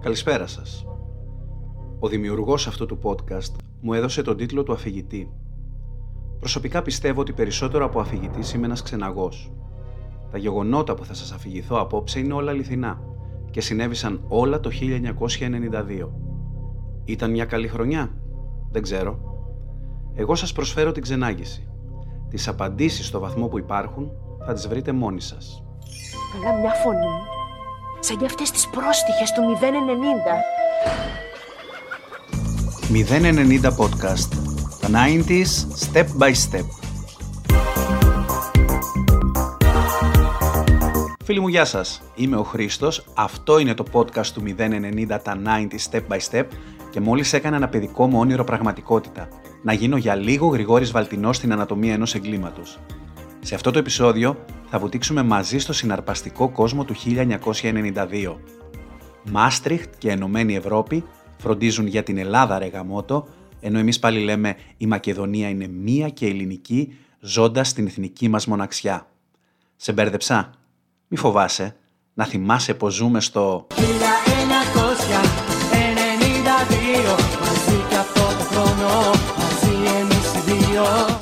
Καλησπέρα σας. Ο δημιουργός αυτού του podcast μου έδωσε τον τίτλο του αφηγητή. Προσωπικά πιστεύω ότι περισσότερο από αφηγητής είμαι ένας ξεναγός. Τα γεγονότα που θα σας αφηγηθώ απόψε είναι όλα αληθινά και συνέβησαν όλα το 1992. Ήταν μια καλή χρονιά; Δεν ξέρω. Εγώ σας προσφέρω την ξενάγηση. Τις απαντήσεις στο βαθμό που υπάρχουν θα τις βρείτε μόνοι σας. Αλλά μια φωνή, σαν για αυτές τις πρόστιχες του 090. 090 Podcast. Τα 90s Step by Step. Φίλοι μου, γεια σας. Είμαι ο Χρήστος. Αυτό είναι το podcast του 090 τα 90s Step by Step και μόλις έκανα ένα παιδικό μου όνειρο πραγματικότητα. Να γίνω για λίγο Γρηγόρης Βαλτινός στην ανατομία ενός εγκλήματος. Σε αυτό το επεισόδιο θα βουτήξουμε μαζί στο συναρπαστικό κόσμο του 1992. Μάστριχτ και Ενωμένη Ευρώπη φροντίζουν για την Ελλάδα ρε γαμότο, ενώ εμείς πάλι λέμε η Μακεδονία είναι μία και ελληνική, ζώντας την εθνική μας μοναξιά. Σε μπέρδεψα. Μη φοβάσαι. Να θυμάσαι πως ζούμε στο...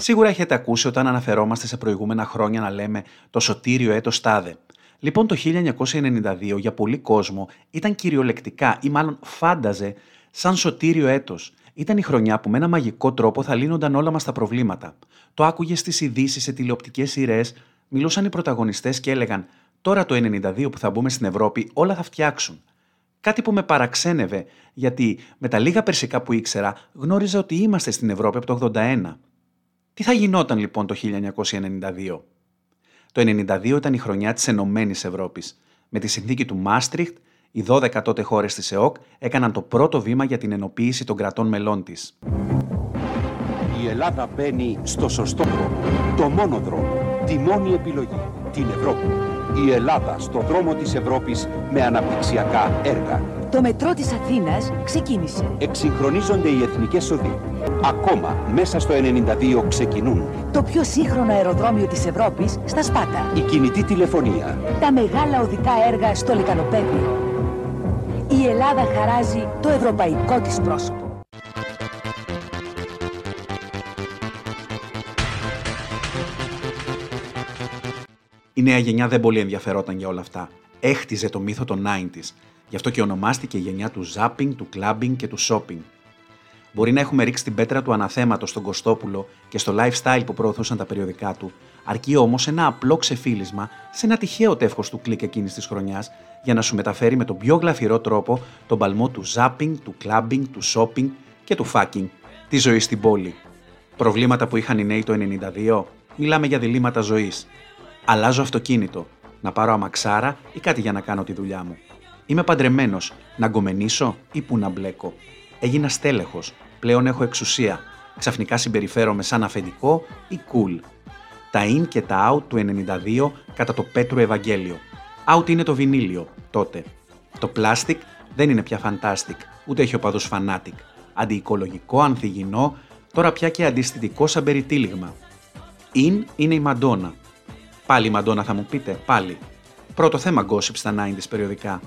Σίγουρα έχετε ακούσει όταν αναφερόμαστε σε προηγούμενα χρόνια να λέμε το σωτήριο έτος τάδε. Λοιπόν το 1992 για πολύ κόσμο ήταν κυριολεκτικά ή μάλλον φάνταζε σαν σωτήριο έτος. Ήταν η χρονιά που με ένα μαγικό τρόπο θα λύνονταν όλα μας τα προβλήματα. Το άκουγες στις ειδήσεις σε τηλεοπτικές σειρές, μιλούσαν οι πρωταγωνιστές και έλεγαν «Τώρα το 92 που θα μπούμε στην Ευρώπη όλα θα φτιάξουν». Κάτι που με παραξένευε, γιατί με τα λίγα περσικά που ήξερα γνώριζα ότι είμαστε στην Ευρώπη από το 81. Τι θα γινόταν λοιπόν το 1992. Το 1992 ήταν η χρονιά της Ενωμένης Ευρώπης. Με τη συνθήκη του Μάστριχτ, οι 12 τότε χώρες της ΕΟΚ έκαναν το πρώτο βήμα για την ενοποίηση των κρατών μελών της. Η Ελλάδα μπαίνει στο σωστό δρόμο, το μόνο δρόμο, τη μόνη επιλογή, την Ευρώπη. Η Ελλάδα στο δρόμο της Ευρώπης με αναπτυξιακά έργα. Το μετρό της Αθήνας ξεκίνησε. Εξυγχρονίζονται οι εθνικές οδοί. Ακόμα μέσα στο 92 ξεκινούν Το πιο σύγχρονο αεροδρόμιο της Ευρώπης στα Σπάτα. η κινητή τηλεφωνία, Τα μεγάλα οδικά έργα στο Λικανοπέδιο. Η Ελλάδα χαράζει το ευρωπαϊκό της πρόσωπο. Η νέα γενιά δεν πολύ ενδιαφερόταν για όλα αυτά. Έχτιζε το μύθο των 90s. Γι' αυτό και ονομάστηκε η γενιά του zapping, του clubbing και του shopping. Μπορεί να έχουμε ρίξει την πέτρα του αναθέματος στον Κωστόπουλο και στο lifestyle που προωθούσαν τα περιοδικά του, αρκεί όμως ένα απλό ξεφύλισμα σε ένα τυχαίο τεύχος του κλικ εκείνης της χρονιάς για να σου μεταφέρει με τον πιο γλαφυρό τρόπο τον παλμό του zapping, του clubbing, του shopping και του fucking, τη ζωή στην πόλη. Προβλήματα που είχαν οι νέοι το 92, μιλάμε για διλήμματα ζωής. Αλλάζω αυτοκίνητο, να πάρω αμαξάρα ή κάτι για να κάνω τη δουλειά μου. Είμαι παντρεμένος, να γκομενήσω ή που να μπλέκω. Έγινα στέλεχος, πλέον έχω εξουσία. Ξαφνικά συμπεριφέρομαι σαν αφεντικό ή cool. Τα in και τα out του 92 κατά το Πέτρο Ευαγγέλιο. Out είναι το βινίλιο, τότε. Το plastic δεν είναι πια fantastic, ούτε έχει οπαδούς fanatic. Αντιοικολογικό, ανθυγινό, τώρα πια και αντιστητικό σαν περιτύλιγμα. In είναι η Μαντόνα. Πάλι η Μαντόνα θα μου πείτε, πάλι. Πρώτο θέμα gossip στα 90's περιοδικά.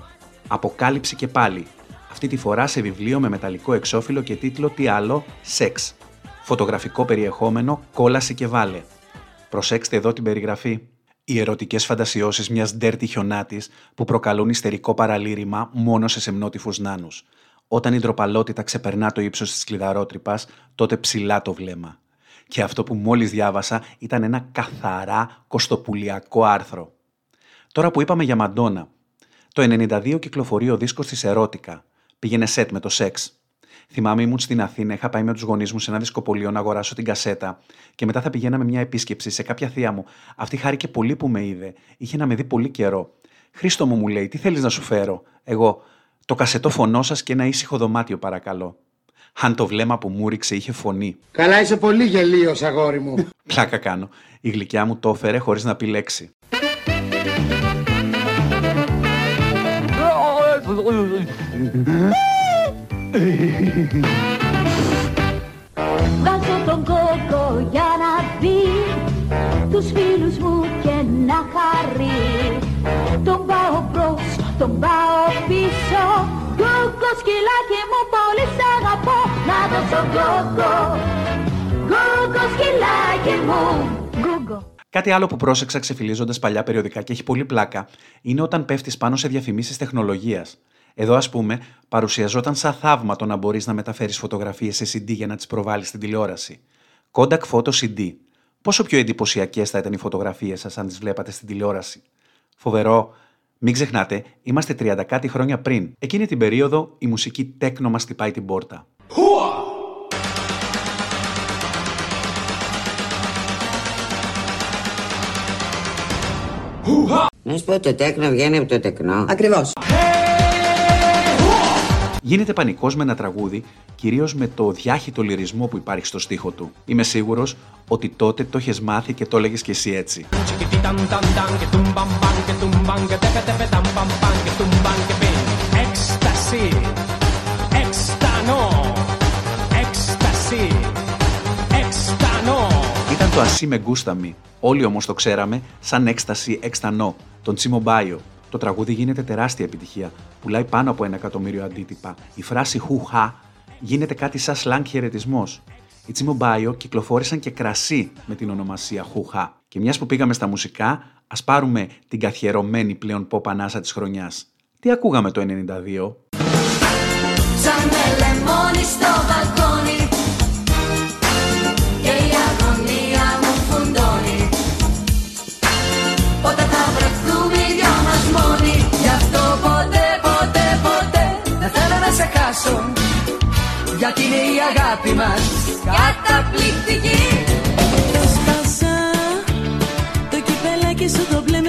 Αποκάλυψη και πάλι. Αυτή τη φορά σε βιβλίο με μεταλλικό εξώφυλλο και τίτλο τι άλλο, σεξ. Φωτογραφικό περιεχόμενο, κόλαση και βάλε. Προσέξτε εδώ την περιγραφή. Οι ερωτικές φαντασιώσεις μιας ντέρτη χιονάτης που προκαλούν ιστερικό παραλήρημα μόνο σε σεμνότυφους νάνους. Όταν η ντροπαλότητα ξεπερνά το ύψος της κλειδαρότρυπας, τότε ψηλά το βλέμμα. Και αυτό που μόλις διάβασα ήταν ένα καθαρά κοστοπουλιακό άρθρο. Τώρα που είπαμε για Μαντόνα, το 92 κυκλοφορεί ο δίσκος της Ερώτικα. Πήγαινε σετ με το σεξ. Θυμάμαι ήμουν στην Αθήνα, είχα πάει με του γονεί μου σε ένα δισκοπολείο να αγοράσω την κασέτα και μετά θα πηγαίναμε μια επίσκεψη σε κάποια θεία μου. Αυτή χάρηκε πολύ που με είδε. Είχε να με δει πολύ καιρό. Χρήστο μου, μου λέει, τι θέλει να σου φέρω. Εγώ, το κασετό φωνό σα και ένα ήσυχο δωμάτιο, παρακαλώ. Αν το βλέμμα που μου ρίξε είχε φωνή. Καλά είσαι πολύ γελίος αγόρι μου. Πλάκα κάνω. Η γλυκιά μου το έφερε χωρί να πει λέξη. Βγάζω τον κόκο για να δει τους φίλους μου και να χαρεί. Τον πάω μπρος, τον πάω πίσω. Γκούγκο σκυλάκι μου πολύ σ' αγαπώ. Να δώσω γκούγκο Γκούγκο σκυλάκι μου. Γκούγκο Κάτι άλλο που πρόσεξα ξεφυλίζοντας παλιά περιοδικά και έχει πολύ πλάκα είναι όταν πέφτεις πάνω σε διαφημίσεις τεχνολογίας. Εδώ, ας πούμε, παρουσιαζόταν σαν θαύμα το να μπορείς να μεταφέρεις φωτογραφίες σε CD για να τις προβάλλεις στην τηλεόραση. Kodak Photo CD. Πόσο πιο εντυπωσιακές θα ήταν οι φωτογραφίες σας αν τις βλέπατε στην τηλεόραση; Φοβερό. Μην ξεχνάτε, είμαστε 30 κάτι χρόνια πριν. Εκείνη την περίοδο η μουσική τέκνο μας χτυπάει την πόρτα. Να σου πω το τέκνο βγαίνει από το τεκνό. Ακριβώς. Γίνεται πανικός με ένα τραγούδι, κυρίως με το διάχυτο λυρισμό που υπάρχει στο στίχο του. Είμαι σίγουρος ότι τότε το έχει μάθει και το έλεγες κι εσύ έτσι. Έκσταση, εξτανό, έκσταση, εξτανό. Ήταν το Ασί με γκούσταμι. Όλοι όμως το ξέραμε σαν έκσταση εξτανό, τον Τσίμο Μπάιο. Το τραγούδι γίνεται τεράστια επιτυχία. Πουλάει πάνω από ένα εκατομμύριο αντίτυπα. Η φράση χουχά γίνεται κάτι σαν σλάνγκ χαιρετισμός. Οι Τσίμο Μπάιο κυκλοφόρησαν και κρασί με την ονομασία χουχά. Και μιας που πήγαμε στα μουσικά, ας πάρουμε την καθιερωμένη πλέον pop ανάσα της χρονιάς. Τι ακούγαμε το 92. Σαν με λεμόνι στο μπαλκόνι Γιατί είναι η αγάπη μας. Καταπληκτική. Το σπάσα Το κυπελάκι σου το μπλε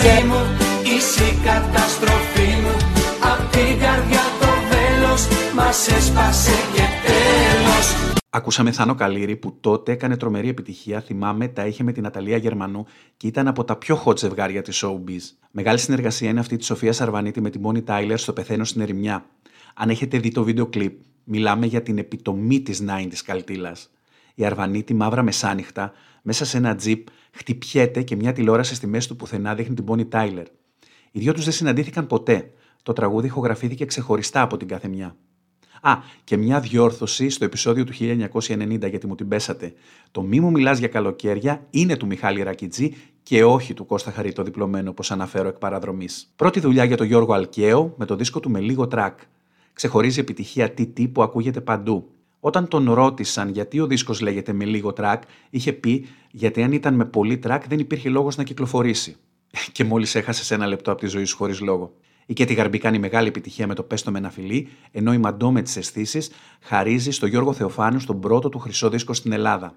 Χωρίς εσένα μου, είσαι η καταστροφή μου Απ' την καρδιά το βέλος μας έσπασε και τέλος Ακούσαμε Θάνο Καλύρη που τότε έκανε τρομερή επιτυχία. Θυμάμαι, τα είχε με την Αταλία Γερμανού και ήταν από τα πιο hot ζευγάρια της showbiz. Μεγάλη συνεργασία είναι αυτή της Σοφίας Σαρβανίτη με τη Μόνη Τάιλερ στο Πεθαίνω στην Ερημιά. Αν έχετε δει το βίντεο κλιπ, μιλάμε για την επιτομή της 90s καλτήλας. Η Αρβανίτη μαύρα μεσάνυχτα, μέσα σε ένα τζιπ, χτυπιέται και μια τηλεόραση στη μέση του πουθενά δείχνει την Bonnie Τάιλερ. Οι δυο τους δεν συναντήθηκαν ποτέ. Το τραγούδι ηχογραφήθηκε ξεχωριστά από την κάθε μια. Α, και μια διόρθωση στο επεισόδιο του 1990, γιατί μου την πέσατε. Το μη μου μιλάς για καλοκαίρια είναι του Μιχάλη Ρακιτζή και όχι του Κώστα Χαρίτο διπλωμένο, όπως αναφέρω εκ παραδρομής. Πρώτη δουλειά για τον Γιώργο Αλκαίο με το δίσκο του με λίγο τρακ. Ξεχωρίζει επιτυχία TT που ακούγεται παντού. Όταν τον ρώτησαν γιατί ο δίσκος λέγεται με λίγο τρακ, είχε πει γιατί αν ήταν με πολύ τρακ δεν υπήρχε λόγος να κυκλοφορήσει. Και μόλις έχασες ένα λεπτό από τη ζωή σου χωρίς λόγο. Η Κέτη Γαρμπή κάνει μεγάλη επιτυχία με το Πέστο με ένα φιλί, ενώ η Μαντό με τις αισθήσεις χαρίζει στο Γιώργο Θεοφάνου στον πρώτο του χρυσό δίσκο στην Ελλάδα.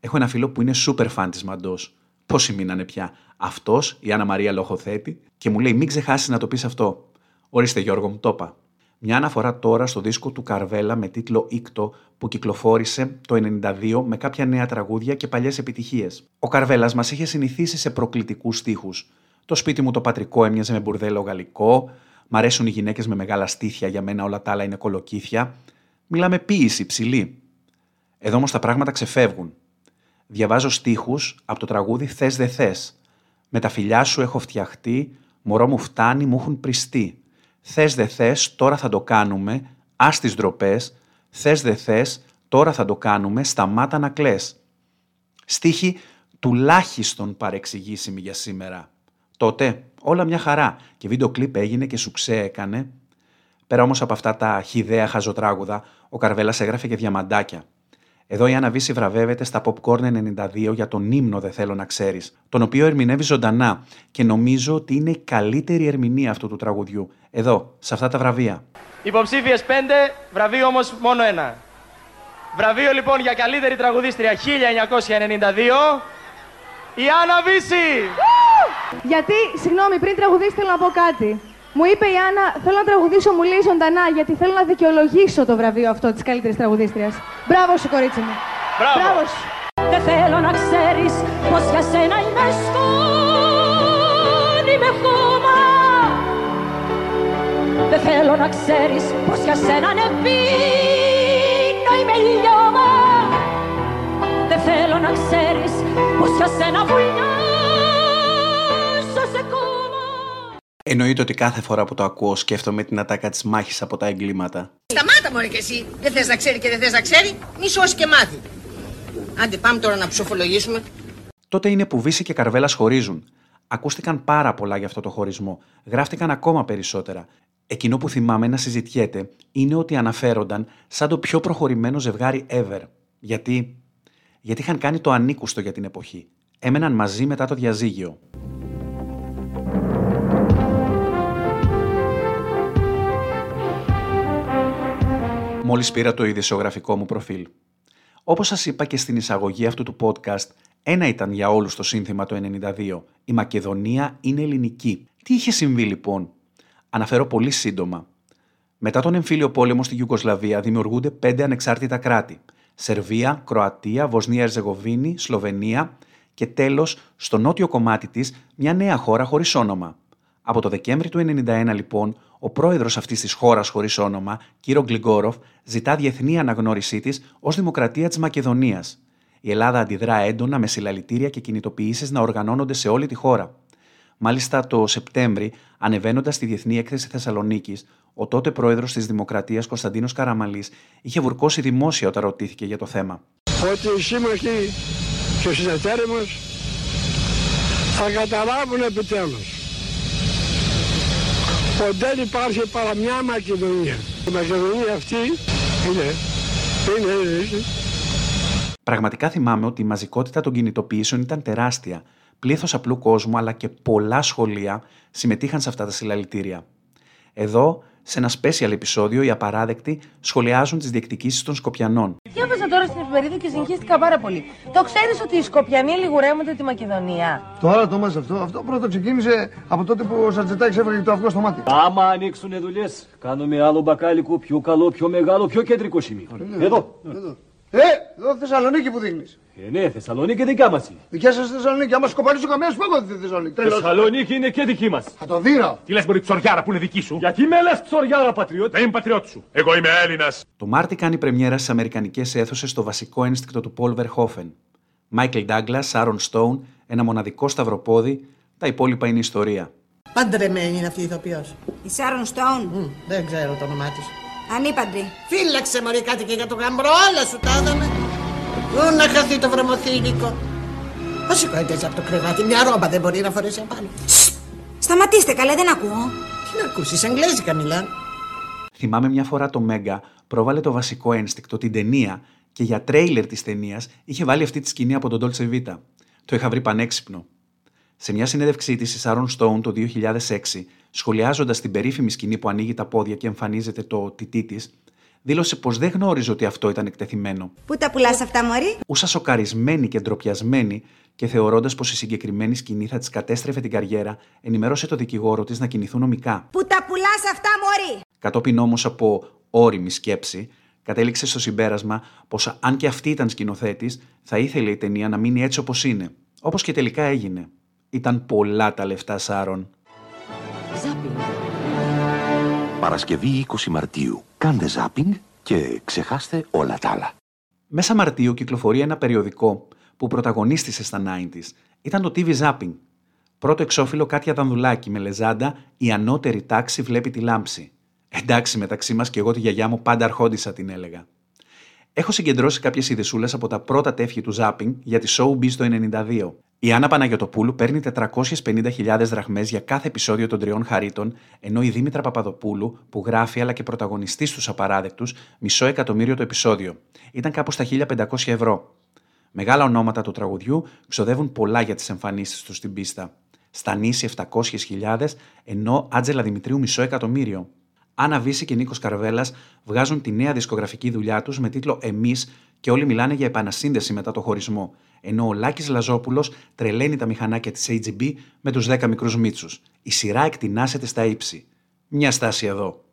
Έχω ένα φίλο που είναι super fan της Μαντός. Πόσοι μείνανε πια; Αυτός, η Άννα Μαρία Λογοθέτη, και μου λέει: Μην ξεχάσεις να το πεις αυτό. Ορίστε, Γιώργο, μου το είπα. Μια αναφορά τώρα στο δίσκο του Καρβέλα με τίτλο Ήκτο που κυκλοφόρησε το 92 με κάποια νέα τραγούδια και παλιές επιτυχίες. Ο Καρβέλας μας είχε συνηθίσει σε προκλητικούς στίχους. Το σπίτι μου το πατρικό έμοιαζε με μπουρδέλο γαλλικό, μ' αρέσουν οι γυναίκες με μεγάλα στήθια, για μένα όλα τα άλλα είναι κολοκύθια. Μιλάμε ποίηση ψηλή. Εδώ όμως τα πράγματα ξεφεύγουν. Διαβάζω στίχους από το τραγούδι «Θες δε θες». Με τα φιλιά σου έχω φτιαχτεί, μωρό μου φτάνει, μου έχουν πριστεί. Θες δε θες, τώρα θα το κάνουμε, ας τις ντροπές. Θες δε θες, τώρα θα το κάνουμε, σταμάτα να κλαις. Στίχη τουλάχιστον παρεξηγήσιμη για σήμερα. Τότε όλα μια χαρά και βίντεο κλιπ έγινε και σου έκανε. Πέρα όμως από αυτά τα χιδέα χαζοτράγουδα, ο Καρβέλας έγραφε και διαμαντάκια. Εδώ η Άννα Βύση βραβεύεται στα Popcorn 92 για τον ύμνο Δεν θέλω να ξέρεις, τον οποίο ερμηνεύει ζωντανά και νομίζω ότι είναι η καλύτερη ερμηνεία αυτού του τραγουδιού. Εδώ, σε αυτά τα βραβεία. Υποψήφιες 5, βραβείο όμως μόνο ένα. Βραβείο λοιπόν για καλύτερη τραγουδίστρια 1992, η Άννα Βύση! Γιατί, συγγνώμη, πριν τραγουδήσει θέλω να πω κάτι. Μου είπε η Άννα, θέλω να τραγουδήσω μου λέει ζωντανά, γιατί θέλω να δικαιολογήσω το βραβείο αυτό της καλύτερης τραγουδίστριας. Μπράβο σου, κορίτσι μου. Μπράβο. σου. Δεν θέλω να ξέρεις πως για σένα είμαι σκόνη με χώμα Δεν θέλω να ξέρεις πως για σένα είναι πίνω είμαι λιώμα Δεν θέλω να ξέρεις πως για σένα βουλιάζω Εννοείται ότι κάθε φορά που το ακούω σκέφτομαι την ατάκα της μάχης από τα εγκλήματα. Σταμάτα μωρέ και εσύ. Δεν θες να ξέρει και δεν θες να ξέρει. Μη σώσει και μάθει. Άντε πάμε τώρα να ψοφολογήσουμε. Τότε είναι που Βύση και Καρβέλας χωρίζουν. Ακούστηκαν πάρα πολλά για αυτό το χωρισμό. Γράφτηκαν ακόμα περισσότερα. Εκείνο που θυμάμαι να συζητιέται είναι ότι αναφέρονταν σαν το πιο προχωρημένο ζευγάρι ever. Γιατί, γιατί είχαν κάνει το ανήκουστο για την εποχή. Έμεναν μαζί μετά το διαζύγιο. Μόλις πήρα το ειδησιογραφικό μου προφίλ. Όπως σας είπα και στην εισαγωγή αυτού του podcast, ένα ήταν για όλους το σύνθημα το 92. Η Μακεδονία είναι ελληνική. Τι είχε συμβεί λοιπόν; Αναφέρω πολύ σύντομα. Μετά τον εμφύλιο πόλεμο στη Ιουγκοσλαβία δημιουργούνται πέντε ανεξάρτητα κράτη. Σερβία, Κροατία, Βοσνία Ερζεγοβίνη, Σλοβενία και τέλος στο νότιο κομμάτι της μια νέα χώρα χωρίς όνομα. Από το Δεκέμβρη του 1991 λοιπόν, ο πρόεδρος αυτής της χώρας χωρίς όνομα, κύριο Γκλιγκόροφ, ζητά διεθνή αναγνώρισή της ως Δημοκρατία της Μακεδονίας. Η Ελλάδα αντιδρά έντονα με συλλαλητήρια και κινητοποιήσεις να οργανώνονται σε όλη τη χώρα. Μάλιστα το Σεπτέμβρη, ανεβαίνοντας στη Διεθνή Έκθεση Θεσσαλονίκης, ο τότε πρόεδρος της Δημοκρατίας Κωνσταντίνος Καραμαλής είχε βουρκώσει δημόσια όταν ρωτήθηκε για το θέμα. ότι οι σύμμαχοι και οι συνεταίροι μας θα καταλάβουν επιτέλους ότι δεν υπάρχει παρά μια Μακεδονία. Η Μακεδονία αυτή είναι, είναι, είναι, Πραγματικά θυμάμαι ότι η μαζικότητα των κινητοποιήσεων ήταν τεράστια. Πλήθος απλού κόσμου αλλά και πολλά σχολεία συμμετείχαν σε αυτά τα συλλαλητήρια. Εδώ, σε ένα special επεισόδιο, οι απαράδεκτοι σχολιάζουν τις διεκδικήσεις των Σκοπιανών. Διάβαζα τώρα στην εφημερίδα και συγχύστηκα πάρα πολύ. Το ξέρεις ότι οι Σκοπιανοί λιγουρεύονται τη Μακεδονία; Τώρα το μας αυτό, αυτό πρώτο ξεκίνησε από τότε που ο Σαρτζετάκης έφαγε το αυγό στο μάτι. Άμα ανοίξουν δουλειές, κάνουμε άλλο μπακάλικο πιο καλό, πιο μεγάλο, πιο κεντρικό σημείο. Εδώ. Εδώ. Ε, εδώ Θεσσαλονίκη που δείχνεις. Ε, ναι, Θεσσαλονίκη δικά μας είναι. Δικιά σας Θεσσαλονίκη, άμα σκοπανίσω καμία σου εγώ τη Θεσσαλονίκη. Τρελός. Θεσσαλονίκη είναι και δική μας. Θα το δίνω. Τι λες μπορεί ψωριάρα που είναι δική σου; Γιατί με λες ψωριάρα πατριώτη; Δεν είμαι πατριώτης σου. Εγώ είμαι Έλληνας. Το Μάρτι κάνει πρεμιέρα στις Αμερικανικές αίθουσες στο βασικό ένστικτο του Πολ Verhoeven. Μάικλ Ντάγκλας, Σάρον Στόουν, ένα μοναδικό σταυροπόδι, τα υπόλοιπα είναι ιστορία. Παντρεμένη είναι αυτή η ηθοποιός. Η Σάρον Στόουν; Δεν ξέρω το όνομά της. Ανήπαντρη. Φύλαξε μωρή κάτι και για το γαμπρό, όλα σου τα έδαμε. Πού να χαθεί το βρωμοθήλικο. Πώς σηκώνεται έτσι από το κρεβάτι, μια ρόμπα δεν μπορεί να φορέσει απάνω. Σταματήστε καλέ, δεν ακούω. Τι να ακούσεις, αγγλέζικα μιλάνε. Θυμάμαι μια φορά το Μέγκα πρόβαλε το βασικό ένστικτο, την ταινία, και για τρέιλερ της ταινίας είχε βάλει αυτή τη σκηνή από τον Dolce Vita. Το είχα βρει πανέξυπνο. Σε μια συνέντευξή της, η Σάρων Στόουν το 2006, σχολιάζοντας την περίφημη σκηνή που ανοίγει τα πόδια και εμφανίζεται το τιτί της, δήλωσε πως δεν γνώριζε ότι αυτό ήταν εκτεθειμένο. Πού τα πουλάς αυτά, Μωρή; Ούσα σοκαρισμένη και ντροπιασμένη και θεωρώντας πως η συγκεκριμένη σκηνή θα της κατέστρεφε την καριέρα, ενημερώσε το δικηγόρο της να κινηθούν νομικά. Πού τα πουλάς αυτά, Μωρή; Κατόπιν όμως από όρημη σκέψη, κατέληξε στο συμπέρασμα πως αν και αυτή ήταν σκηνοθέτης, θα ήθελε η ταινία να μείνει έτσι όπως είναι. Όπως και τελικά έγινε. Ήταν πολλά τα λεφτά Σάρων. Παρασκευή 20 Μαρτίου. Κάντε ζάπινγκ και ξεχάστε όλα τα άλλα. Μέσα Μαρτίου κυκλοφορεί ένα περιοδικό που πρωταγωνίστησε στα 90s. Ήταν το TV Zapping. Πρώτο εξώφυλλο Κάτια Δανδουλάκη με λεζάντα «Η ανώτερη τάξη βλέπει τη λάμψη». Εντάξει, μεταξύ μας και εγώ τη γιαγιά μου πάντα αρχόντισα την έλεγα. Έχω συγκεντρώσει κάποιες ειδισούλε από τα πρώτα τεύχη του Zapping για τη Showbiz το 92. Η Άννα Παναγιοτοπούλου παίρνει 450.000 δραχμές για κάθε επεισόδιο των τριών χαρίτων, ενώ η Δήμητρα Παπαδοπούλου, που γράφει αλλά και πρωταγωνιστής στου απαράδεκτους, μισό εκατομμύριο το επεισόδιο. Ήταν κάπου στα 1500 ευρώ. Μεγάλα ονόματα του τραγουδιού ξοδεύουν πολλά για τις εμφανίσεις τους στην πίστα. Στανίση 700.000, ενώ Άτζελα Δημητρίου μισό εκατομμύριο. Άννα Βύση και Νίκος Καρβέλας βγάζουν τη νέα δισκογραφική δουλειά τους με τίτλο Εμείς και όλοι μιλάνε για επανασύνδεση μετά το χωρισμό, ενώ ο Λάκης Λαζόπουλος τρελαίνει τα μηχανάκια της AGB με τους 10 μικρούς μίτσους. Η σειρά εκτινάσεται στα ύψη. Μια στάση εδώ.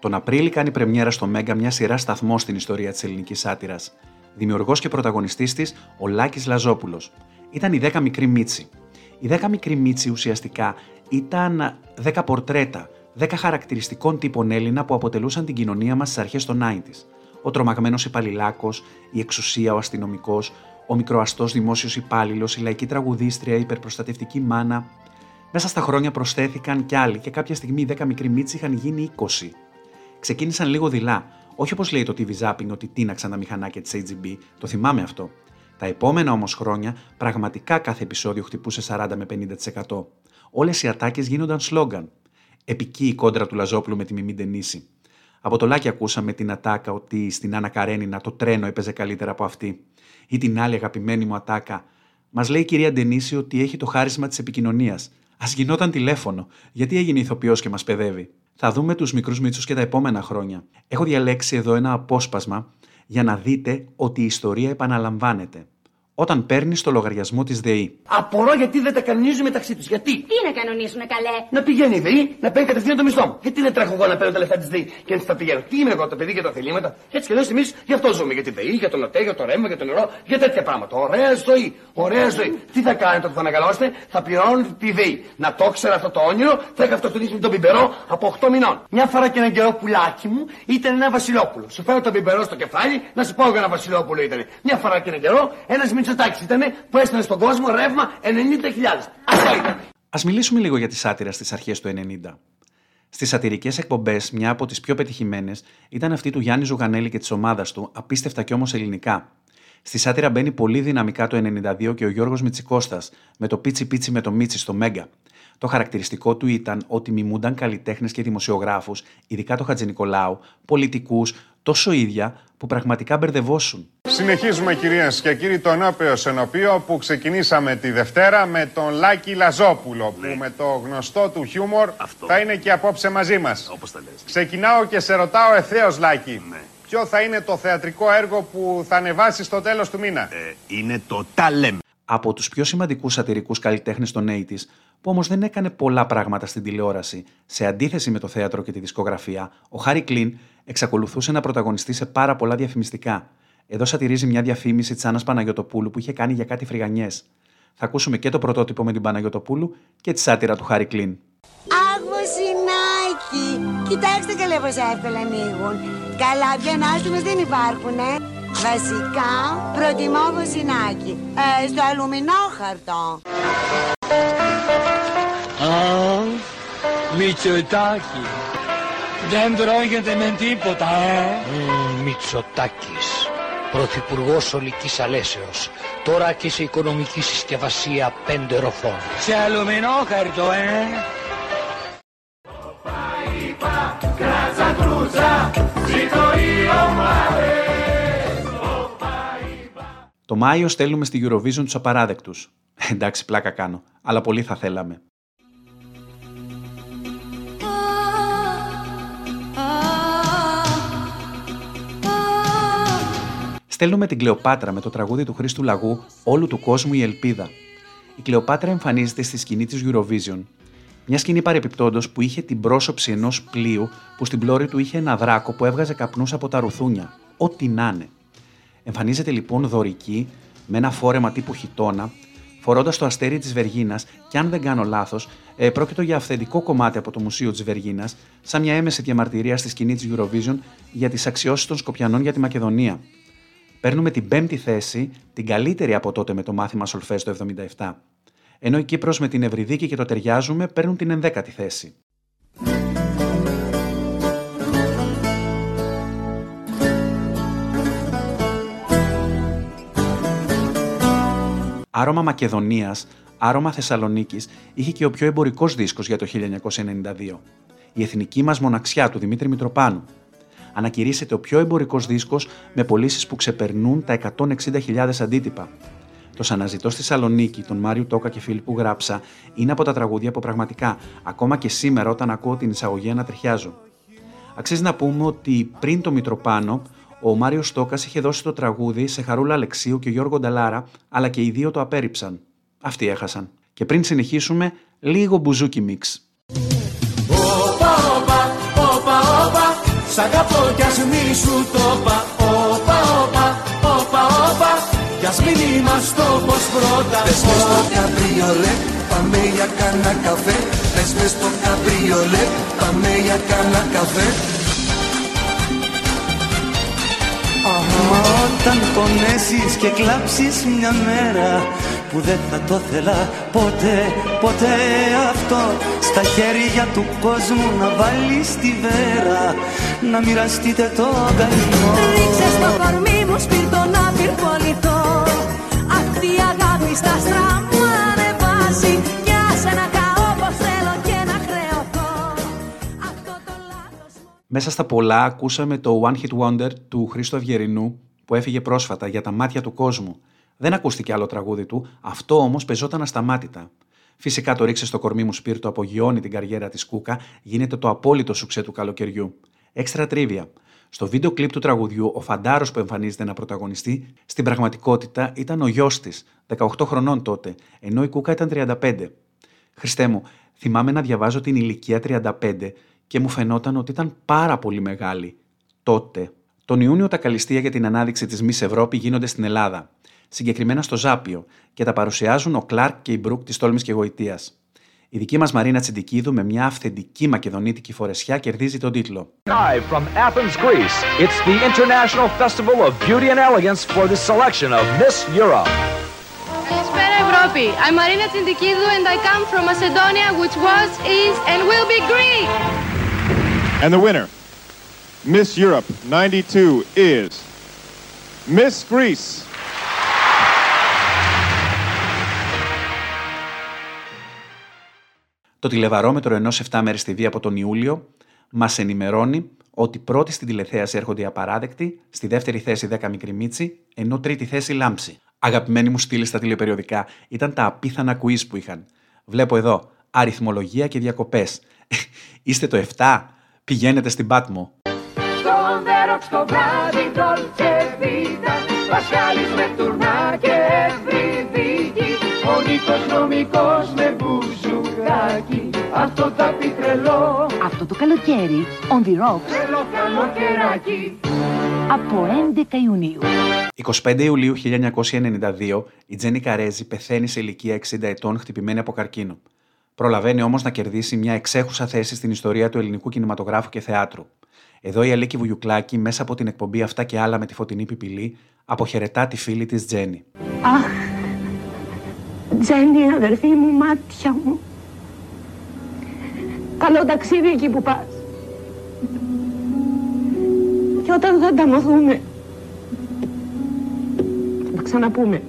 Τον Απρίλη κάνει πρεμιέρα στο Μέγκα μια σειρά σταθμό στην ιστορία της ελληνικής σάτυρας. Δημιουργός και πρωταγωνιστής της ο Λάκης Λαζόπουλος. Ήταν η 10 μικρή Μίτσι. Η 10 μικρή Μίτσι ουσιαστικά ήταν 10 πορτρέτα 10 χαρακτηριστικών τύπων Έλληνα που αποτελούσαν την κοινωνία μας στις αρχές των 90s. Ο τρομαγμένος υπαλληλάκος, η εξουσία, ο αστυνομικός, ο μικροαστός δημόσιος υπάλληλος, η λαϊκή τραγουδίστρια, η υπερπροστατευτική μάνα. Μέσα στα χρόνια προσθέθηκαν κι άλλοι και κάποια στιγμή οι 10 μικροί Μήτσοι είχαν γίνει 20. Ξεκίνησαν λίγο δειλά, όχι όπως λέει το TV Zapping ότι τίναξαν τα μηχανάκια της AGB, το θυμάμαι αυτό. Τα επόμενα όμως χρόνια πραγματικά κάθε επεισόδιο χτυπούσε 40 με 50%. Όλες οι ατάκες γίνονταν σλόγκαν επική η κόντρα του Λαζόπουλου με τη Μιμή Ντενίση. Από το Λάκη ακούσαμε την ατάκα ότι στην Άννα Καρένινα το τρένο έπαιζε καλύτερα από αυτή. Ή την άλλη αγαπημένη μου ατάκα. Μας λέει η κυρία Ντενίση ότι έχει το χάρισμα της επικοινωνίας. Α γινόταν τηλέφωνο, γιατί έγινε ηθοποιός και μας παιδεύει; Θα δούμε τους μικρούς μίτσους και τα επόμενα χρόνια. Έχω διαλέξει εδώ ένα απόσπασμα για να δείτε ότι η ιστορία επαναλαμβάνεται όταν παίρνεις το λογαριασμό της ΔΕΗ. Απορώ γιατί δεν τα κανονίζουν μεταξύ τους. Γιατί; Τι να κανονίσουν, καλέ; Να πηγαίνει η ΔΕΗ να παίρνει κατευθείαν το μισθό μου. Γιατί δεν τρέχω εγώ να παίρνω τα λεφτά της ΔΕΗ και να τα πηγαίνω. Τι είμαι εγώ, το παιδί και τα θελήματα; Έτσι κι αλλιώς εμείς γι' αυτό ζούμε. Για τη ΔΕΗ, για το ΝΟΤΕ, για το ρεύμα, για το νερό, για τέτοια πράγματα. Ωραία ζωή. Ωραία ζωή. Τι θα κάνετε όταν θα μεγαλώσετε, θα πληρώνετε τη ΔΕΗ. Να το ξέρω αυτό το όνειρο, θα είχα αυτοκτονήσει με τον πιμπερό από 8 μηνών. Μια φορά και έναν καιρό πουλάκι μου ήταν ένα Βασιλόπουλο. Σου φέρω τον πιμπερό στο κεφάλι να σου πω εγώ ένα Βασιλόπουλο ήταν. Μια φορά και έναν καιρό ένας Μητσοτάκης ήταν που έστειλε στον κόσμο ρεύμα 90.000. Αυτό ήταν. Α μιλήσουμε λίγο για τη σάτυρα στις αρχές του 90. Στις σατυρικές εκπομπές, μια από τις πιο πετυχημένες ήταν αυτή του Γιάννη Ζουγανέλη και της ομάδας του, απίστευτα κι όμως ελληνικά. Στη σάτυρα μπαίνει πολύ δυναμικά το 92 και ο Γιώργος Μητσικώστας με το πίτσι πίτσι με το Μίτσι στο Μέγκα. Το χαρακτηριστικό του ήταν ότι μιμούνταν καλλιτέχνες και δημοσιογράφους, ειδικά το Χατζη Νικολάου, πολιτικούς, τόσο ίδια που πραγματικά μπερδευόσουν. Συνεχίζουμε κυρίες και κύριοι το νόπαιο σενοπείο που ξεκινήσαμε τη Δευτέρα με τον Λάκη Λαζόπουλο που με το γνωστό του χιούμορ θα είναι και απόψε μαζί μας. Όπως τα λες. Ξεκινάω και σε ρωτάω ευθέως Λάκη. Ναι. Ποιο θα είναι το θεατρικό έργο που θα ανεβάσει στο τέλος του μήνα; Ε, είναι το τάλεμ. Από τους πιο σημαντικούς σατυρικούς καλλιτέχνες των 80's, που όμως δεν έκανε πολλά πράγματα στην τηλεόραση, σε αντίθεση με το θέατρο και τη δισκογραφία, ο Χάρι Κλίν εξακολουθούσε να πρωταγωνιστεί σε πάρα πολλά διαφημιστικά. Εδώ σατυρίζει μια διαφήμιση της Άννας Παναγιοτοπούλου που είχε κάνει για κάτι φρυγανιές. Θα ακούσουμε και το πρωτότυπο με την Παναγιοτοπούλου και τη σάτυρα του Χάρι Κλίν. Αγμοσινάκι! Κοιτάξτε καλά πως εύκολα ανοίγουν. Καλά πια ανάστημες δεν υπάρχουνε. Βασικά, προτιμώ βοσινάκι. Ε, στο αλουμινόχαρτο. Α, Μητσοτάκη. Δεν τρώγεται με τίποτα, ε. Mm, Μητσοτάκης, Πρωθυπουργός Ολικής Αλέσεως, τώρα και σε οικονομική συσκευασία πέντε ροφών. Σε αλουμινόχαρτο, ε. Κράτσα κρούτσα, ζήτω οι ομάδες. Το Μάιο στέλνουμε στη Eurovision τους απαράδεκτους. Εντάξει, πλάκα κάνω, αλλά πολύ θα θέλαμε. Στέλνουμε την Κλεοπάτρα με το τραγούδι του Χρήστου Λαγού «Όλου του κόσμου η ελπίδα». Η Κλεοπάτρα εμφανίζεται στη σκηνή της Eurovision. Μια σκηνή παρεπιπτόντω που είχε την πρόσωψη ενός πλοίου που στην πλώρη του είχε ένα δράκο που έβγαζε καπνούς από τα ρουθούνια. Ό,τι να είναι. Εμφανίζεται λοιπόν δωρική με ένα φόρεμα τύπου χιτόνα, φορώντας το αστέρι της Βεργίνας και αν δεν κάνω λάθος, ε, πρόκειται για αυθεντικό κομμάτι από το Μουσείο της Βεργίνας, σαν μια έμεση διαμαρτυρία στη σκηνή της Eurovision για τις αξιώσεις των Σκοπιανών για τη Μακεδονία παίρνουμε την πέμπτη θέση, την καλύτερη από τότε με το μάθημα Σολφέ το 77. Ενώ η Κύπρος με την Ευρυδίκη και το Ταιριάζουμε παίρνουν την ενδέκατη θέση. Άρωμα Μακεδονίας, άρωμα Θεσσαλονίκης είχε και ο πιο εμπορικός δίσκος για το 1992. Η εθνική μας μοναξιά του Δημήτρη Μητροπάνου, Ανακηρύσσεται ο πιο εμπορικός δίσκος με πωλήσεις που ξεπερνούν τα 160.000 αντίτυπα. Το Σαναζητώ στη Θεσσαλονίκη, τον Μάριο Τόκα και Φίλιππου Γράψα, είναι από τα τραγούδια που πραγματικά, ακόμα και σήμερα όταν ακούω την εισαγωγή ανατριχιάζω. Αξίζει να πούμε ότι πριν το Μητροπάνο, ο Μάριος Τόκας είχε δώσει το τραγούδι σε Χαρούλα Αλεξίου και Γιώργο Νταλάρα, αλλά και οι δύο το απέρριψαν. Αυτοί έχασαν. Και πριν συνεχίσουμε, λίγο μπουζούκι μίξ. Σ' αγαπώ κι ας μη σου το πα. Όπα, όπα, όπα, όπα. Κι ας μην είμαστε όπως πρώτα. Πες μες στο καμπριολέ, πάμε για κάνα καφέ. Πες μες στο καμπριολέ, πάμε για κάνα καφέ. Μα όταν πονέσεις και κλάψεις μια μέρα που δεν θα το θέλα ποτέ, ποτέ αυτό. Στα χέρια του κόσμου να βάλεις τη βέρα να μοιραστείτε το καημό Ρίξε στο κορμί μου σπίρτο να πυρπολιτώ Αυτή η αγάπη στα στραμμά ανεβάζει Κι άσε να καώ πως θέλω και να χρεωθώ. Μέσα στα πολλά ακούσαμε το One Hit Wonder του Χρήστο Αυγερινού που έφυγε πρόσφατα για τα μάτια του κόσμου. Δεν ακούστηκε άλλο τραγούδι του, αυτό όμως πεζόταν ασταμάτητα. Φυσικά το ρίξε στο κορμί μου σπίρτο απογειώνει την καριέρα της Κούκα, γίνεται το απόλυτο σουξέ του καλοκαιριού. Έξτρα τρίβια. Στο βίντεο κλιπ του τραγουδιού, ο φαντάρος που εμφανίζεται να πρωταγωνιστεί, στην πραγματικότητα ήταν ο γιος της, 18 χρονών τότε, ενώ η Κούκα ήταν 35. Χριστέ μου, θυμάμαι να διαβάζω την ηλικία 35 και μου φαινόταν ότι ήταν πάρα πολύ μεγάλη. Τότε. Τον Ιούνιο τα καλυστία για την ανάδειξη της Μης Ευρώπη γίνονται στην Ελλάδα συγκεκριμένα στο Ζάπιο, και τα παρουσιάζουν ο Κλάρκ και η Μπρουκ τη Τόλμη και Γοητεία. Η δική μα Μαρίνα Τσιντικίδου με μια αυθεντική μακεδονίτικη φορεσιά κερδίζει τον τίτλο. Live from Athens, Greece, it's the International Festival of Beauty and Elegance for the selection of Miss Europe. Καλησπέρα Ευρώπη. I'm Marina Tsindikidou and I come from Macedonia which was, is and will be Greek. And the winner, Miss Europe 92 is Miss Greece. Το τηλεβαρόμετρο ενός 7 μέρε TV από τον Ιούλιο μας ενημερώνει ότι πρώτη στην τηλεθέαση έρχονται οι απαράδεκτοι, στη δεύτερη θέση 10 μικρή μίτσι, ενώ τρίτη θέση λάμψη. Αγαπημένοι μου στήλη στα τηλεπεριοδικά ήταν τα απίθανα quiz που είχαν. Βλέπω εδώ αριθμολογία και διακοπές. Είστε το 7, πηγαίνετε στην Πάτμο. Στον Βέροξ το βράδυ Dolce Vita Πασχάλης με τουρνά και Ευρυδίκη Ο Νίκος νομικός με μπουζουκάκι Αυτό θα πει τρελό Αυτό το καλοκαίρι, on the rocks, Τρελό καλοκαιράκι από 11 Ιουνίου. 25 Ιουλίου 1992 η Τζένι Καρέζη πεθαίνει σε ηλικία 60 ετών χτυπημένη από καρκίνο. Προλαβαίνει όμως να κερδίσει μια εξέχουσα θέση στην ιστορία του ελληνικού κινηματογράφου και θεάτρου. Εδώ η Αλίκη Βουγιουκλάκη μέσα από την εκπομπή αυτά και άλλα με τη φωτεινή πιπηλή αποχαιρετά τη φίλη της Τζένι. Αχ, Τζένι, αδερφή μου, μάτια μου. Καλό ταξίδι εκεί που πας. Και όταν θα τα μαθούμε, θα τα ξαναπούμε.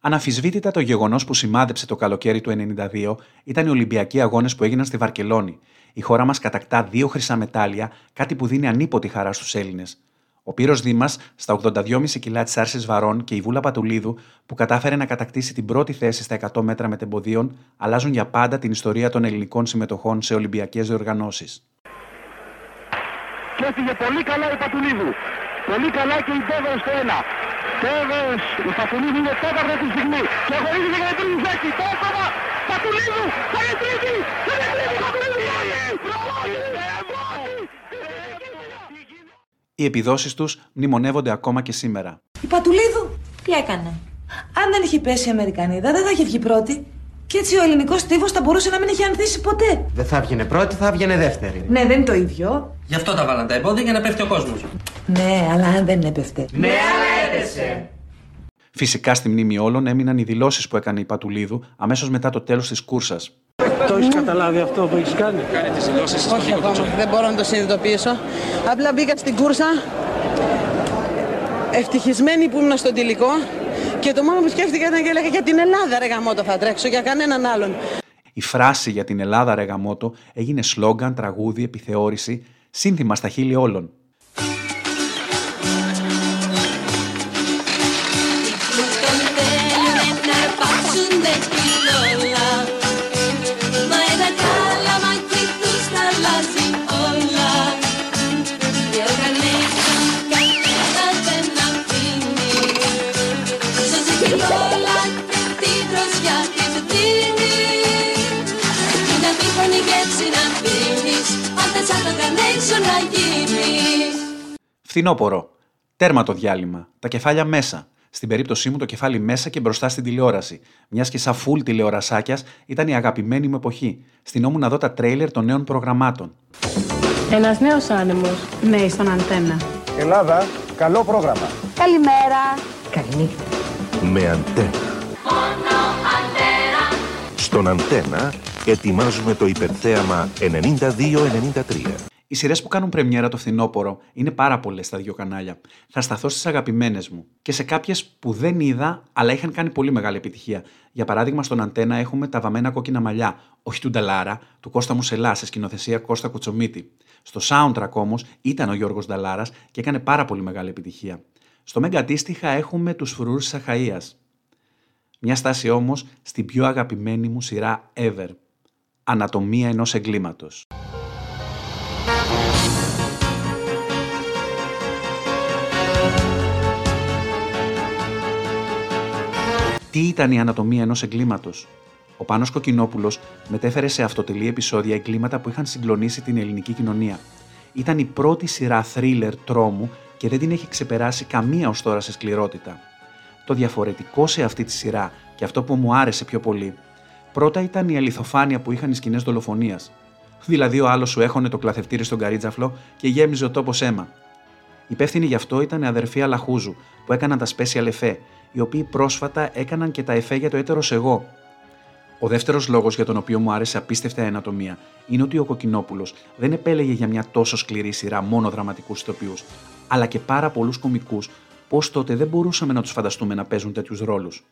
Αναφυσβήτητα το γεγονός που σημάδεψε το καλοκαίρι του 1992 ήταν οι Ολυμπιακοί Αγώνες που έγιναν στη Βαρκελόνη. Η χώρα μας κατακτά δύο χρυσά μετάλλια, κάτι που δίνει ανίποτη χαρά στους Έλληνες. Ο Πύρος Δήμας στα 82,5 κιλά της Άρσης Βαρών και η Βούλα Πατουλίδου, που κατάφερε να κατακτήσει την πρώτη θέση στα 100 μέτρα μετεμποδίων, αλλάζουν για πάντα την ιστορία των ελληνικών συμμετοχών σε Ολυμπιακές διοργανώσεις. Και έφυγε πολύ καλά η Πατουλίδου. Πολύ καλά και η Τέβερ στο ένα. Τέβερ, η Πατουλίδου είναι τέταρτη τη στιγμή. Και αγωνίζεται για την τρίτη θέση. Το έκανα. Πατουλίδου, θα είναι τρίτη. Θα είναι τρίτη. Πατουλίδου. Οι επιδόσεις τους μνημονεύονται ακόμα και σήμερα. Η Πατουλίδου τι έκανε; Αν δεν είχε πέσει η Αμερικανίδα, δεν θα είχε βγει πρώτη. Και έτσι ο ελληνικός τύφο θα μπορούσε να μην είχε ανθίσει ποτέ. Δεν θα έβγαινε πρώτη, θα έβγαινε δεύτερη. Ναι, δεν είναι το ίδιο. Γι' αυτό τα βάλαν τα εμπόδια για να πέφτει ο κόσμος. Ναι, αλλά αν δεν έπεφτε. Ναι, αλλά έπεσε. Φυσικά στη μνήμη όλων έμειναν οι δηλώσεις που έκανε η Πατουλίδου αμέσως μετά το τέλος της κούρσας. Το έχεις καταλάβει αυτό που έχεις κάνει; Κάνει τις δηλώσεις Όχι ακόμα, δεν μπορώ να το συνειδητοποιήσω. Απλά μπήκα στην κούρσα, ευτυχισμένη που ήμουν στον τελικό Και το μόνο που σκέφτηκα ήταν και έλεγα για την Ελλάδα ρε γαμώτο θα τρέξω, για κανέναν άλλον. Η φράση για την Ελλάδα ρε γαμώτο έγινε σλόγκαν, τραγούδι, επιθεώρηση, σύνθημα στα χείλη όλων. Τη δροσιά της δίνει Να μην φωνή γεύση να πίνεις Πάντα σαν το Carnation να γίνεις Φθινόπορο. Τέρμα το διάλειμμα. Τα κεφάλια μέσα. Στην περίπτωσή μου το κεφάλι μέσα και μπροστά στην τηλεόραση. Μιας και σαν φουλ τηλεορασάκιας ήταν η αγαπημένη μου εποχή. Στυνόμουν να δω τα τρέιλερ των νέων προγραμμάτων. Ένας νέος άνεμος. Ναι, στον αντένα. Ελλάδα, καλό πρόγραμμα. Καλημέρα. Καληνύχτα. με αντένα. Στον αντένα ετοιμάζουμε το υπερθέαμα 92-93. Οι σειρές που κάνουν πρεμιέρα το φθινόπωρο είναι πάρα πολλές στα δύο κανάλια. Θα σταθώ στις αγαπημένες μου και σε κάποιες που δεν είδα, αλλά είχαν κάνει πολύ μεγάλη επιτυχία. Για παράδειγμα, στον Αντένα έχουμε τα βαμμένα κόκκινα μαλλιά, όχι του Νταλάρα, του Κώστα Μουσελά, σε σκηνοθεσία Κώστα Κουτσομίτη. Στο soundtrack όμως ήταν ο Γιώργος Νταλάρας και έκανε πάρα πολύ μεγάλη επιτυχία. Στο Μέγκα αντίστοιχα έχουμε τους Φρουρούς Σαχαία. Μια στάση όμως στην πιο αγαπημένη μου σειρά ever. Ανατομία ενός εγκλήματος. Τι ήταν η ανατομία ενός εγκλήματος; Ο Πάνος Κοκκινόπουλος μετέφερε σε αυτοτελή επεισόδια εγκλήματα που είχαν συγκλονίσει την ελληνική κοινωνία. Ήταν η πρώτη σειρά θρίλερ τρόμου και δεν την έχει ξεπεράσει καμία ως τώρα σε σκληρότητα. Το διαφορετικό σε αυτή τη σειρά και αυτό που μου άρεσε πιο πολύ, πρώτα ήταν η αληθοφάνεια που είχαν οι σκηνές δολοφονίας. Δηλαδή, ο άλλος σου έχωνε το κλαθευτήρι στον καρίτζαφλο και γέμιζε ο τόπος αίμα. Υπεύθυνοι γι' αυτό ήταν οι αδερφοί Αλαχούζου, που έκαναν τα special εφέ, οι οποίοι πρόσφατα έκαναν και τα εφέ για το έτερο εγώ. Ο δεύτερος λόγος για τον οποίο μου άρεσε απίστευτα η ανατομία είναι ότι ο Κοκκινόπουλος δεν επέλεγε για μια τόσο σκληρή σειρά μόνο δραματικούς ηθοποιούς, αλλά και πάρα πολλούς κομικούς, πω τότε δεν μπορούσαμε να τους φανταστούμε να παίζουν τέτοιους ρόλους.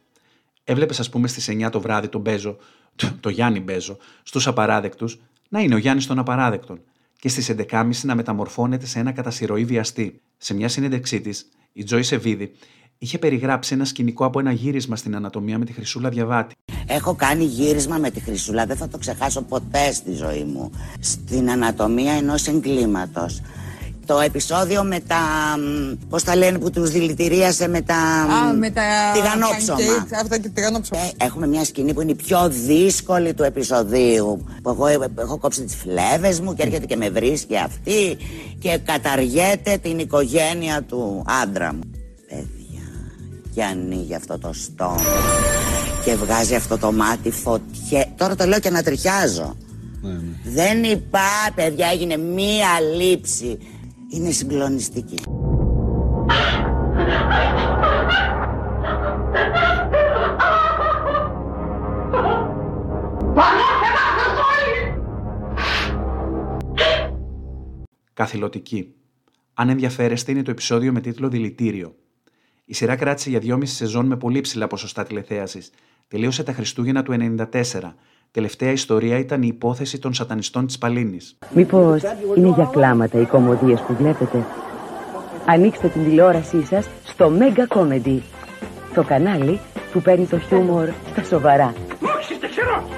Έβλεπες, ας πούμε, στις 9 το βράδυ τον Μπέζο, το, το Γιάννη Μπέζο, στους απαράδεκτους, να είναι ο Γιάννης των απαράδεκτων, και στις 11.30 να μεταμορφώνεται σε ένα κατασυρωή βιαστή. Σε μια συνέντευξή της, η Τζόι Σεβίδη είχε περιγράψει ένα σκηνικό από ένα γύρισμα στην ανατομία με τη Χρυσούλα Διαβάτη. Έχω κάνει γύρισμα με τη Χρυσούλα, δεν θα το ξεχάσω ποτέ στη ζωή μου. Στην ανατομία ενός εγκλήματος. Το επεισόδιο με τα, μ, πώς τα λένε, που τους δηλητηρίασε με τα Α, μ, με τα τηγανόψωμα. pancake, αυτά και τηγανόψωμα. Ε, έχουμε μια σκηνή που είναι η πιο δύσκολη του επεισοδίου. Που εγώ ε, έχω κόψει τις φλέβες μου και έρχεται και με βρίσκει αυτή και καταργέται την οικογένεια του άντρα μου. Παιδιά, και ανοίγει αυτό το στόμα και βγάζει αυτό το μάτι φωτιέ. Τώρα το λέω και να τριχιάζω. Δεν είπα, παιδιά, έγινε μία λήψη. Είναι συγκλονιστική. Καθηλωτική. Αν ενδιαφέρεστε, είναι το επεισόδιο με τίτλο Δηλητήριο. Η σειρά κράτησε για δυόμιση σεζόν με πολύ ψηλά ποσοστά τηλεθέασης. Τελείωσε τα Χριστούγεννα του 1994. Τελευταία ιστορία ήταν η υπόθεση των σατανιστών της Παλίνης. Μήπως είναι για κλάματα οι κομμωδίες που βλέπετε. Ανοίξτε την τηλεόρασή σας στο Mega Comedy. Το κανάλι που παίρνει το χιούμορ στα σοβαρά. Όχι, είστε ξερό!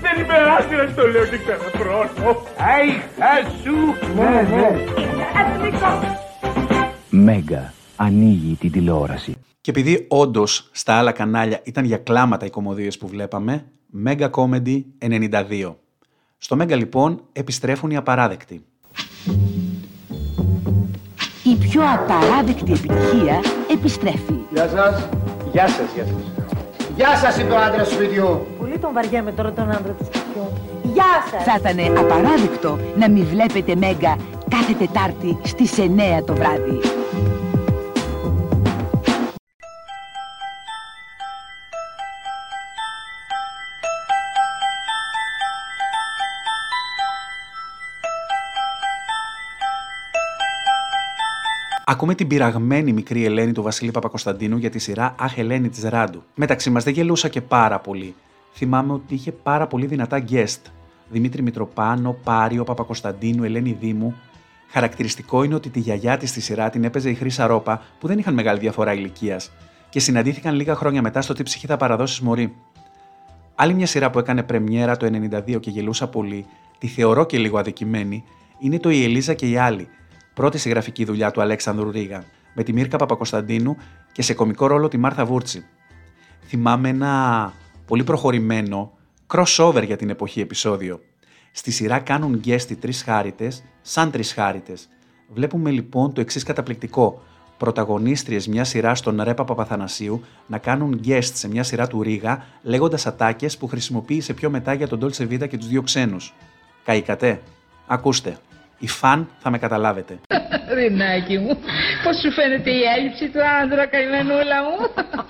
Δεν είμαι άστρα, το λέω και ξαναχρόνο. Αϊ, χασού! Ναι, ναι. Μέγα ανοίγει την τηλεόραση. Και επειδή όντως στα άλλα κανάλια ήταν για κλάματα οι κομμωδίες που βλέπαμε, Mega Comedy 92. Στο Mega λοιπόν επιστρέφουν οι απαράδεκτοι. Η πιο απαράδεκτη επιτυχία επιστρέφει. Γεια σας. Γεια σας, γεια σας. Γεια σας, είπε ο άντρας του σπιτιού. Πολύ τον βαριέμαι τώρα τον άντρα του σπιτιού. Γεια σας! Θα ήταν απαράδεκτο να μην βλέπετε Μέγκα κάθε Τετάρτη στις 9 το βράδυ. Ακούμε την πειραγμένη μικρή Ελένη του Βασίλη Παπακοσταντίνου για τη σειρά Αχ Ελένη της Ράντου. Μεταξύ μας δεν γελούσα και πάρα πολύ. Θυμάμαι ότι είχε πάρα πολύ δυνατά guest. Δημήτρη Μητροπάνο, Πάριο, Παπακοσταντίνου, Ελένη Δήμου. Χαρακτηριστικό είναι ότι τη γιαγιά της στη σειρά την έπαιζε η Χρύσα Ρόπα, που δεν είχαν μεγάλη διαφορά ηλικίας, και συναντήθηκαν λίγα χρόνια μετά στο Τι ψυχή θα παραδώσεις Μωρή. Άλλη μια σειρά που έκανε πρεμιέρα το 92 και γελούσα πολύ, τη θεωρώ και λίγο αδικημένη, είναι το Η Ελίζα και οι άλλοι, πρώτη συγγραφική δουλειά του Αλέξανδρου Ρίγα, με τη Μίρκα Παπακοσταντίνου και σε κομικό ρόλο τη Μάρθα Βούρτσι. Θυμάμαι ένα πολύ προχωρημένο crossover για την εποχή επεισόδιο. Στη σειρά κάνουν guest οι τρεις χάρητε, σαν τρεις χάρητε. Βλέπουμε λοιπόν το εξής καταπληκτικό. Πρωταγωνίστριες μια σειρά στον Ρέπα Παπαθανασίου να κάνουν guest σε μια σειρά του Ρίγα λέγοντας ατάκες που χρησιμοποίησε πιο μετά για τον Dolce Vita και τους δύο ξένους. Καήκατε; Ακούστε. Οι φαν θα με καταλάβετε. Ρινάκι μου, πώς σου φαίνεται η έλλειψη του άντρα, καημενούλα μου;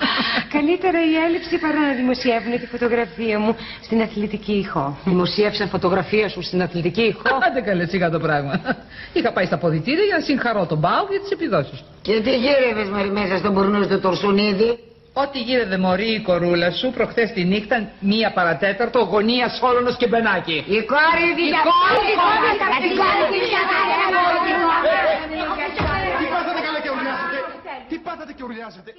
Καλύτερα η έλλειψη παρά να δημοσιεύουν τη φωτογραφία μου στην αθλητική ηχό. Δημοσίευσαν φωτογραφία σου στην αθλητική ηχό; Άντε καλέ σιγά το πράγμα. Είχα πάει στα ποδητήρια για να συγχαρώ τον Μπάου για τις επιδόσεις του. Και τι γύρευες μωρή μέσα στον μπουρνούς του Τορσουνίδη. Ό,τι γύρευε μωρή η κορούλα σου προχθές τη νύχτα μία παρατέταρτο γωνία Σόλωνος και Μπενάκη. Η κόρη Η κόρη, η κόρη, η κόρη, Τι πάθατε και ουρλιάζετε;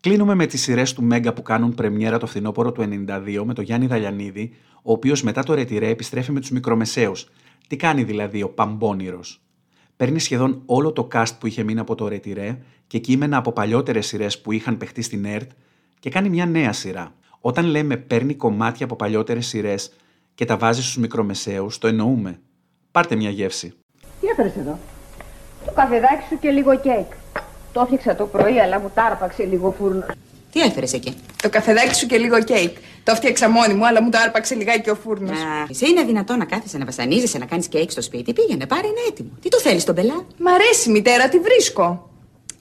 Κλείνουμε με τις σειρές του Μέγκα που κάνουν πρεμιέρα το φθινόπωρο του 92 με τον Γιάννη Δαλιανίδη, ο οποίος μετά το ρετυρέ επιστρέφει με τους μικρομεσαίους. Τι κάνει δηλαδή ο Παμπόνιρο. Παίρνει σχεδόν όλο το cast που είχε μείνει από το ρετυρέ και κείμενα από παλιότερες σειρές που είχαν παιχτεί στην ΕΡΤ και κάνει μια νέα σειρά. Όταν λέμε παίρνει κομμάτια από παλιότερες σειρές και τα βάζει στους μικρομεσαίους, το εννοούμε. Πάρτε μια γεύση. Τι έφερες εδώ; Το καφεδάκι σου και λίγο κέικ. Το έφτιαξα το πρωί, αλλά μου τ' άρπαξε λίγο ο φούρνος. Τι έφερες εκεί; Το καφεδάκι σου και λίγο κέικ. Το έφτιαξα μόνη μου, αλλά μου το άρπαξε λιγάκι ο φούρνος. Εσύ είναι δυνατόν να κάθεσαι να βασανίζεσαι, να κάνεις κέικ στο σπίτι. Πήγαινε, πάρε ένα έτοιμο. Τι το θέλεις τον μπελά. Μ' αρέσει, μητέρα, τη βρίσκω.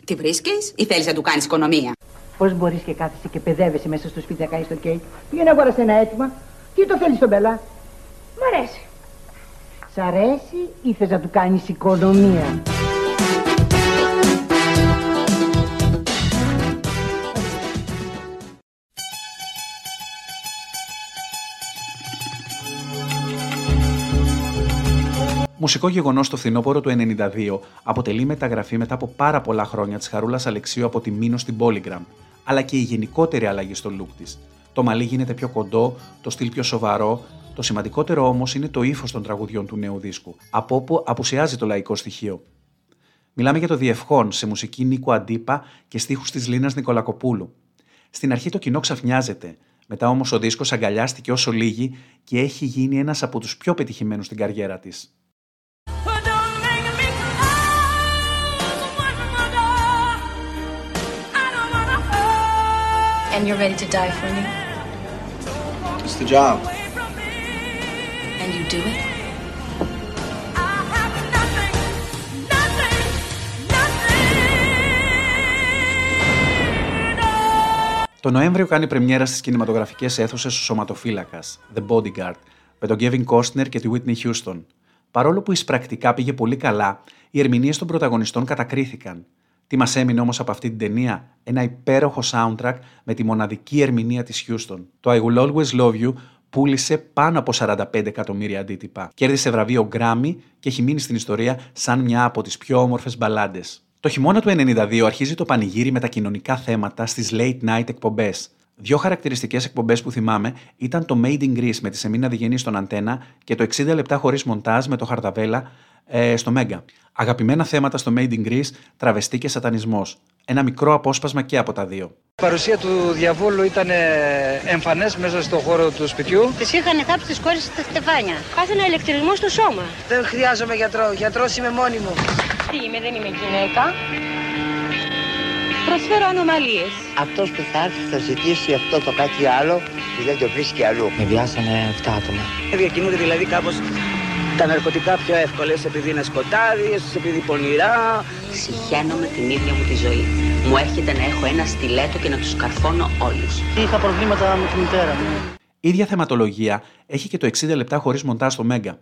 Τι βρίσκεις ή θέλεις να του κάνεις οικονομία; Πώς μπορείς και κάθεσαι και παιδεύεσαι μέσα στο σπίτι να κάνεις το κέικ; Πήγαινε αγόρασε ένα έτοιμα. Τι το θέλεις τον πελά. Μ' αρέσει. Σ' αρέσει ή θες να του κάνεις οικονομία; Μουσικό γεγονός το φθινόπωρο του 92 αποτελεί μεταγραφή μετά από πάρα πολλά χρόνια της Χαρούλας Αλεξίου από τη Μήνο στην Polygram, αλλά και η γενικότερη αλλαγή στο look της. Το μαλλί γίνεται πιο κοντό, το στυλ πιο σοβαρό, το σημαντικότερο όμως είναι το ύφος των τραγουδιών του νέου δίσκου, από όπου απουσιάζει το λαϊκό στοιχείο. Μιλάμε για το Διευχόν σε μουσική Νίκο Αντίπα και στίχους της Λίνας Νικολακοπούλου. Στην αρχή το κοινό ξαφνιάζεται, μετά όμως ο δίσκος αγκαλιάστηκε όσο λίγη και έχει γίνει ένας από τους πιο πετυχημένους στην καριέρα της. And you're ready to die for me. It's the job. And you do it? Το Νοέμβριο κάνει πρεμιέρα στις κινηματογραφικές αίθουσες ο Σωματοφύλακας, The Bodyguard, με τον Kevin Costner και τη Whitney Houston. Παρόλο που εισπρακτικά πήγε πολύ καλά, οι ερμηνείες των πρωταγωνιστών κατακρίθηκαν. Τι μας έμεινε όμως από αυτή την ταινία, ένα υπέροχο soundtrack με τη μοναδική ερμηνεία της Houston. Το I Will Always Love You πούλησε πάνω από 45 εκατομμύρια αντίτυπα. Κέρδισε βραβείο Grammy και έχει μείνει στην ιστορία σαν μια από τις πιο όμορφες μπαλάντες. Το χειμώνα του 92 αρχίζει το πανηγύρι με τα κοινωνικά θέματα στις late night εκπομπές. Δύο χαρακτηριστικές εκπομπές που θυμάμαι ήταν το Made in Greece με τη Σεμίνα Διγενή στον Αντένα και το 60 λεπτά χωρίς μοντάζ με το Χαρδαβέλα ε, στο Μέγκα. Αγαπημένα θέματα στο Made in Greece, τραβεστή και σατανισμός. Ένα μικρό απόσπασμα και από τα δύο. Η παρουσία του διαβόλου ήταν εμφανές μέσα στον χώρο του σπιτιού. Τη είχαν κάψει τις κόρες στα στεφάνια. Πάθαινα ηλεκτρισμό στο σώμα. Δεν χρειάζομαι γιατρό. Γιατρός είμαι μόνη μου. Τι είμαι, δεν είμαι γυναίκα. Προσφέρω ανομαλίες. Αυτός που θα έρθει θα ζητήσει αυτό το κάτι άλλο που δεν το βρίσκει αλλού. Με βιάσανε 7 άτομα. Διακινούνται δηλαδή κάπως τα ναρκωτικά πιο εύκολα, επειδή είναι σκοτάδι, επειδή πονηρά. Συχαίνομαι την ίδια μου τη ζωή. Μου έρχεται να έχω ένα στιλέτο και να τους καρφώνω όλους. Είχα προβλήματα με τη μητέρα μου. ίδια θεματολογία έχει και το 60 λεπτά χωρίς μοντά στο Μέγκα.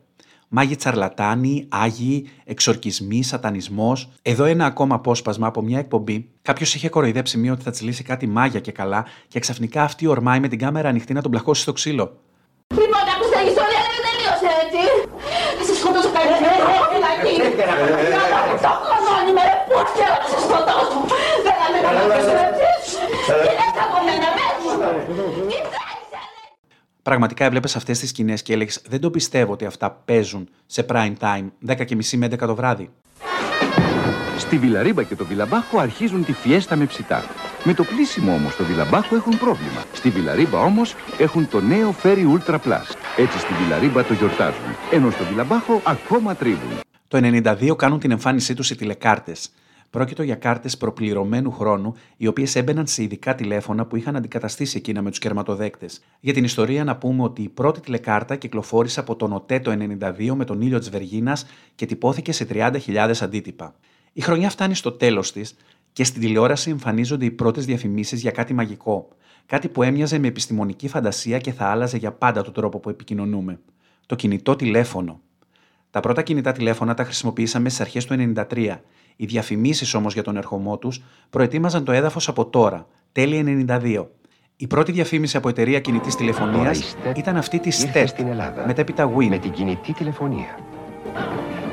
Μάγοι τσαρλατάνοι, άγιοι, εξορκισμοί, σατανισμό. Εδώ ένα ακόμα απόσπασμα από μια εκπομπή. Κάποιο είχε κοροϊδέψει μία ότι θα τσιλήσει κάτι μάγια και καλά, και ξαφνικά αυτή ορμάει με την κάμερα ανοιχτή να τον πλαχώσει στο ξύλο. Λοιπόν, ακούστε, η ιστορία δεν τελείωσε έτσι. Θα σε σκοτώσω κανένα, έχω φυλακή. Το κονόνι με ρε πούτια, θα σε σκοτώσω. Δεν θα με καταλάβεις έτσι. Τι λες από μένα, πες μου. Τι Πραγματικά έβλεπες αυτές τις σκηνές και έλεγες: Δεν το πιστεύω ότι αυτά παίζουν σε prime time 10.30 με 11 το βράδυ. Στη Βιλαρίμπα και το Βιλαμπάχο αρχίζουν τη φιέστα με ψητά. Με το πλήσιμο όμως το Βιλαμπάχο έχουν πρόβλημα. Στη Βιλαρίμπα όμως έχουν το νέο Ferry Ultra Plus. Έτσι στη Βιλαρίμπα το γιορτάζουν, ενώ στο Βιλαμπάχο ακόμα τρίβουν. Το 92 κάνουν την εμφάνισή τους οι τηλεκάρτες. Πρόκειτο για κάρτες προπληρωμένου χρόνου, οι οποίες έμπαιναν σε ειδικά τηλέφωνα που είχαν αντικαταστήσει εκείνα με τους κερματοδέκτες. Για την ιστορία, να πούμε ότι η πρώτη τηλεκάρτα κυκλοφόρησε από τον ΟΤΕ το 92 με τον ήλιο της Βεργίνας και τυπώθηκε σε 30.000 αντίτυπα. Η χρονιά φτάνει στο τέλος της και στην τηλεόραση εμφανίζονται οι πρώτες διαφημίσεις για κάτι μαγικό. Κάτι που έμοιαζε με επιστημονική φαντασία και θα άλλαζε για πάντα τον τρόπο που επικοινωνούμε. Το κινητό τηλέφωνο. Τα πρώτα κινητά τηλέφωνα τα χρησιμοποιήσαμε στις αρχές του 93 οι διαφημίσεις όμως για τον ερχομό τους προετοίμαζαν το έδαφος από τώρα, τέλη 92. Η πρώτη διαφήμιση από εταιρεία κινητής τηλεφωνίας ήταν αυτή της STET, μετέπειτα Win. Με την κινητή τηλεφωνία.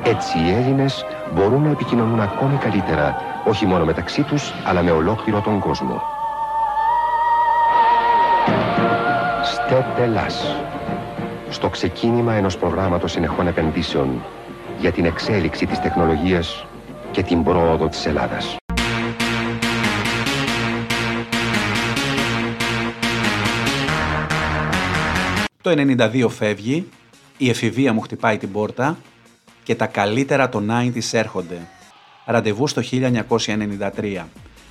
Έτσι οι Έλληνες μπορούν να επικοινωνούν ακόμη καλύτερα, όχι μόνο μεταξύ τους, αλλά με ολόκληρο τον κόσμο. STET Ελλάς. Στο ξεκίνημα ενός προγράμματος συνεχών επενδύσεων για την εξέλιξη της τεχνολογίας και την πρόοδο της Ελλάδας. Το 92 φεύγει, η εφηβεία μου χτυπάει την πόρτα και τα καλύτερα των 90's έρχονται. Ραντεβού στο 1993.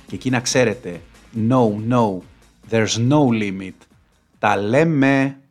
Και εκεί να ξέρετε, no, no, there's no limit. Τα λέμε!